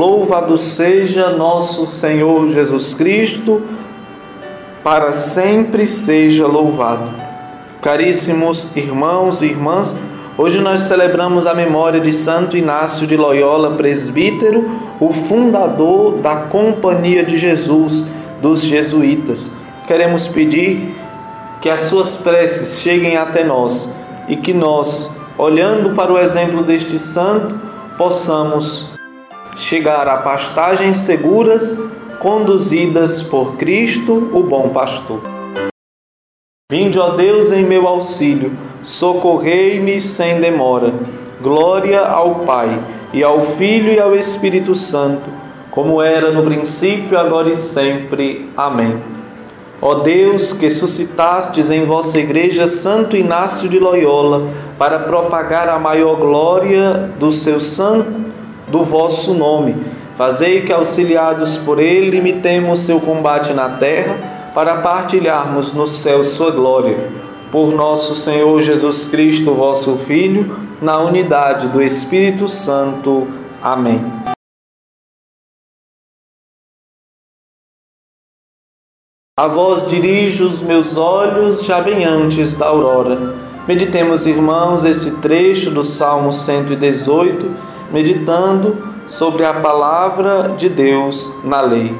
Louvado seja nosso Senhor Jesus Cristo, para sempre seja louvado. Caríssimos irmãos e irmãs, hoje nós celebramos a memória de Santo Inácio de Loyola, presbítero, o fundador da Companhia de Jesus dos Jesuítas. Queremos pedir que as suas preces cheguem até nós e que nós, olhando para o exemplo deste santo, possamos chegar a pastagens seguras conduzidas por Cristo, o bom pastor. Vinde, ó Deus, em meu auxílio, socorrei-me sem demora. Glória ao Pai, e ao Filho e ao Espírito Santo, como era no princípio, agora e sempre. Amém. Ó Deus, que suscitastes em vossa igreja Santo Inácio de Loyola para propagar a maior glória do seu santo do vosso nome. Fazei que, auxiliados por ele, imitemos seu combate na terra, para partilharmos no céu sua glória. Por nosso Senhor Jesus Cristo, vosso Filho, na unidade do Espírito Santo. Amém. A vós dirijo os meus olhos já bem antes da aurora. Meditemos, irmãos, esse trecho do Salmo 118 meditando sobre a palavra de Deus na lei.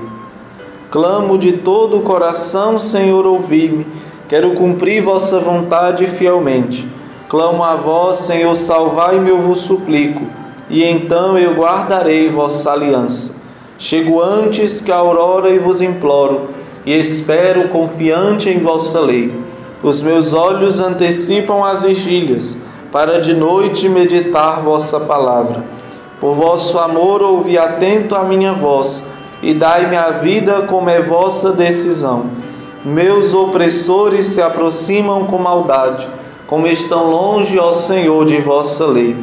Clamo de todo o coração, Senhor, ouvi-me. Quero cumprir vossa vontade fielmente. Clamo a vós, Senhor, salvai-me, eu vos suplico, e então eu guardarei vossa aliança. Chego antes que a aurora e vos imploro, e espero confiante em vossa lei. Os meus olhos antecipam as vigílias, para de noite meditar vossa palavra. Por vosso amor, ouvi atento a minha voz, e dai-me a vida como é vossa decisão. Meus opressores se aproximam com maldade, como estão longe, ó Senhor, de vossa lei.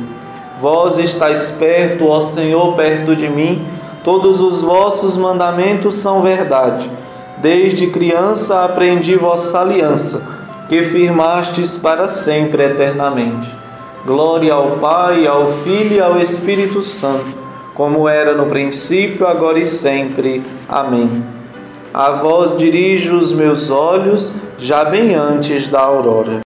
Vós estáis perto, ó Senhor, perto de mim, todos os vossos mandamentos são verdade. Desde criança aprendi vossa aliança, que firmastes para sempre eternamente. Glória ao Pai, ao Filho e ao Espírito Santo, como era no princípio, agora e sempre. Amém. A vós dirijo os meus olhos, já bem antes da aurora.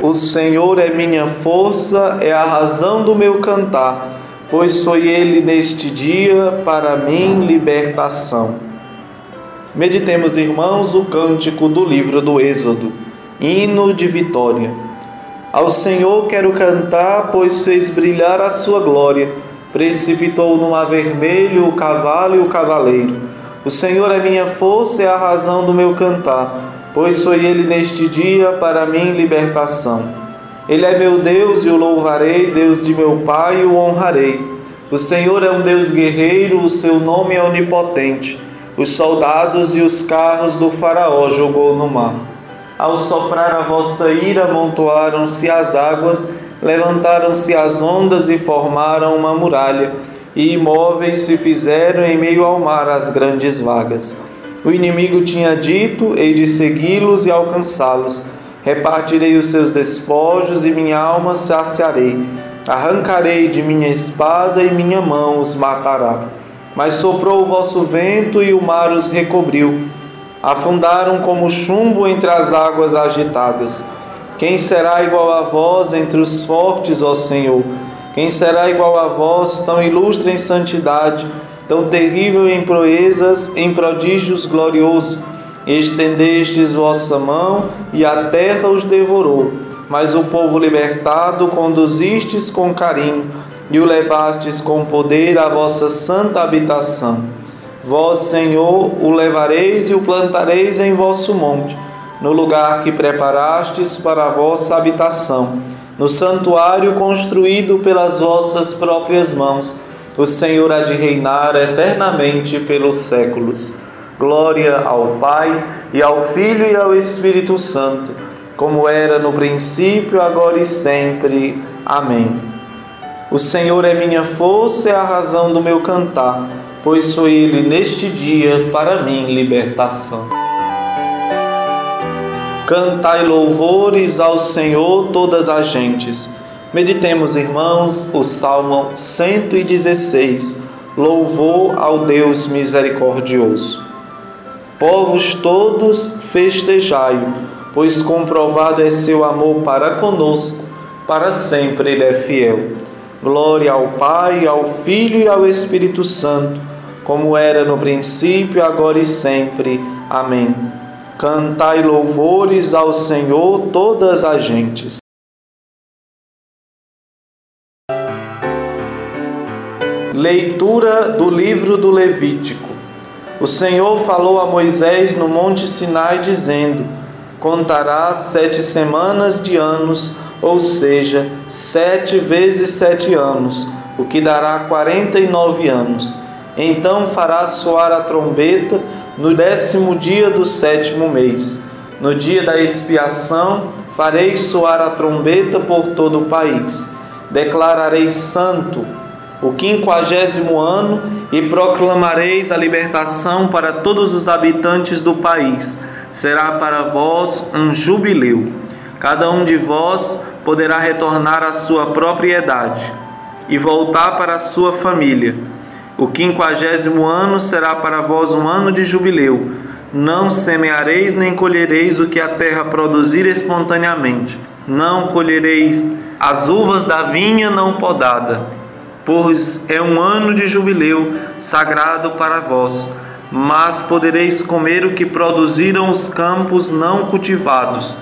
O Senhor é minha força, é a razão do meu cantar, pois foi Ele neste dia para mim libertação. Meditemos, irmãos, o cântico do livro do Êxodo, hino de vitória. Ao Senhor quero cantar, pois fez brilhar a sua glória. Precipitou no mar vermelho o cavalo e o cavaleiro. O Senhor é minha força e a razão do meu cantar, pois foi Ele neste dia para mim libertação. Ele é meu Deus e o louvarei, Deus de meu Pai e o honrarei. O Senhor é um Deus guerreiro, o seu nome é onipotente. Os soldados e os carros do Faraó jogou no mar. Ao soprar a vossa ira, amontoaram-se as águas, levantaram-se as ondas e formaram uma muralha, e imóveis se fizeram em meio ao mar as grandes vagas. O inimigo tinha dito: Hei de segui-los e alcançá-los. Repartirei os seus despojos e minha alma saciarei. Arrancarei de minha espada e minha mão os matará. Mas soprou o vosso vento e o mar os recobriu. Afundaram como chumbo entre as águas agitadas. Quem será igual a vós entre os fortes, ó Senhor? Quem será igual a vós, tão ilustre em santidade, tão terrível em proezas, em prodígios gloriosos? Estendestes vossa mão e a terra os devorou, mas o povo libertado conduzistes com carinho e o levastes com poder à vossa santa habitação. Vós, Senhor, o levareis e o plantareis em vosso monte, no lugar que preparastes para a vossa habitação, no santuário construído pelas vossas próprias mãos. O Senhor há de reinar eternamente pelos séculos. Glória ao Pai, e ao Filho e ao Espírito Santo, como era no princípio, agora e sempre. Amém. O Senhor é minha força e a razão do meu cantar, pois foi Ele neste dia para mim libertação. Cantai louvores ao Senhor todas as gentes. Meditemos, irmãos, o Salmo 116. Louvor ao Deus misericordioso. Povos todos, festejai, pois comprovado é seu amor para conosco, para sempre ele é fiel. Glória ao Pai, ao Filho e ao Espírito Santo, como era no princípio, agora e sempre. Amém. Cantai louvores ao Senhor todas as gentes. Leitura do livro do Levítico. O Senhor falou a Moisés no Monte Sinai, dizendo: Contarás sete semanas de anos, ou seja, sete vezes sete anos, o que dará quarenta e nove anos. Então farás soar a trombeta no décimo dia do sétimo mês. No dia da expiação, farei soar a trombeta por todo o país. Declararei santo o quinquagésimo ano e proclamareis a libertação para todos os habitantes do país. Será para vós um jubileu. Cada um de vós poderá retornar à sua propriedade e voltar para a sua família o quinquagésimo ano será para vós um ano de jubileu. Não semeareis nem colhereis o que a terra produzir espontaneamente. Não colhereis as uvas da vinha não podada, pois é um ano de jubileu sagrado para vós. Mas podereis comer o que produziram os campos não cultivados.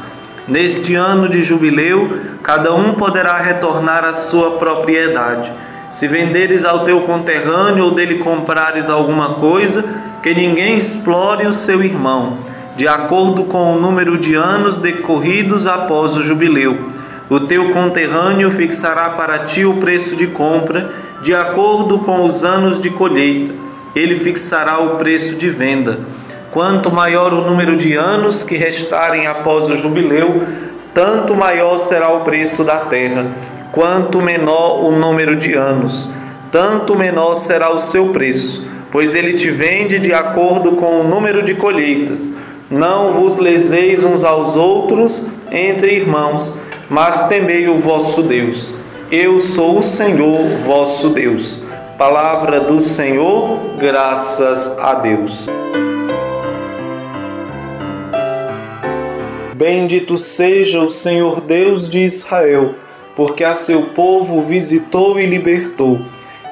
Neste ano de jubileu, cada um poderá retornar à sua propriedade se venderes ao teu conterrâneo ou dele comprares alguma coisa, que ninguém explore o seu irmão, de acordo com o número de anos decorridos após o jubileu. O teu conterrâneo fixará para ti o preço de compra, de acordo com os anos de colheita. Ele fixará o preço de venda. Quanto maior o número de anos que restarem após o jubileu, tanto maior será o preço da terra Quanto menor o número de anos, tanto menor será o seu preço, pois ele te vende de acordo com o número de colheitas. Não vos leseis uns aos outros entre irmãos, mas temei o vosso Deus. Eu sou o Senhor vosso Deus. Palavra do Senhor, graças a Deus. Bendito seja o Senhor Deus de Israel porque a seu povo visitou e libertou,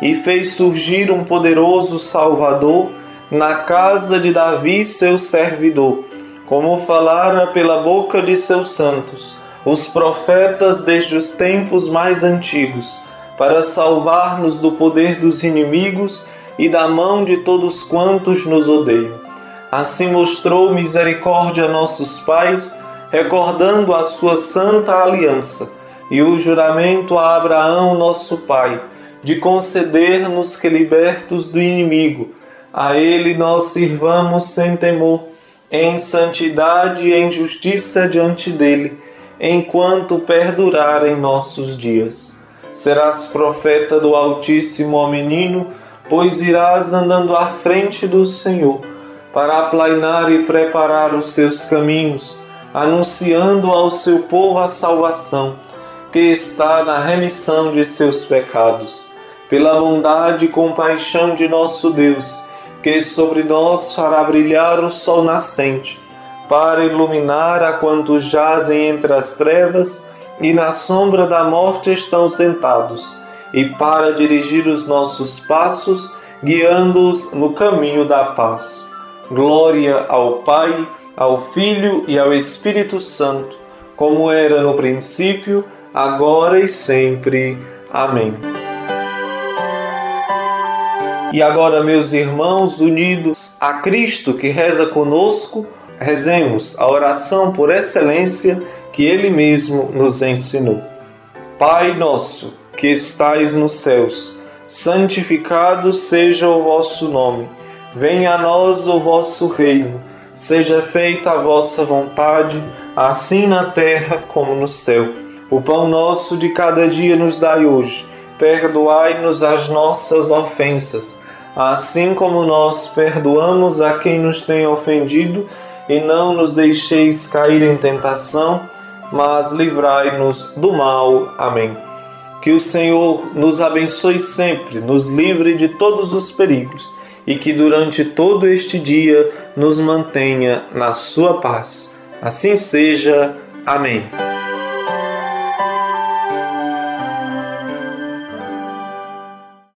e fez surgir um poderoso Salvador na casa de Davi, seu servidor, como falara pela boca de seus santos, os profetas desde os tempos mais antigos, para salvar-nos do poder dos inimigos e da mão de todos quantos nos odeiam. Assim mostrou misericórdia a nossos pais, recordando a sua santa aliança e o juramento a Abraão, nosso pai, de conceder-nos que, libertos do inimigo, a ele nós sirvamos sem temor, em santidade e em justiça diante dele, enquanto perdurarem nossos dias. Serás profeta do Altíssimo, ó menino, pois irás andando à frente do Senhor, para aplainar e preparar os seus caminhos, anunciando ao seu povo a salvação que está na remissão de seus pecados. Pela bondade e compaixão de nosso Deus, que sobre nós fará brilhar o sol nascente, para iluminar a quantos jazem entre as trevas e na sombra da morte estão sentados, e para dirigir os nossos passos, guiando-os no caminho da paz. Glória ao Pai, ao Filho e ao Espírito Santo, como era no princípio, agora e sempre. Amém. E agora, meus irmãos, unidos a Cristo que reza conosco, rezemos a oração por excelência que Ele mesmo nos ensinou. Pai nosso, que estais nos céus, santificado seja o vosso nome. Venha a nós o vosso reino. Seja feita a vossa vontade, assim na terra como no céu. O pão nosso de cada dia nos dai hoje. Perdoai-nos as nossas ofensas, assim como nós perdoamos a quem nos tem ofendido, e não nos deixeis cair em tentação, mas livrai-nos do mal. Amém. Que o Senhor nos abençoe sempre, nos livre de todos os perigos e que durante todo este dia nos mantenha na sua paz. Assim seja. Amém.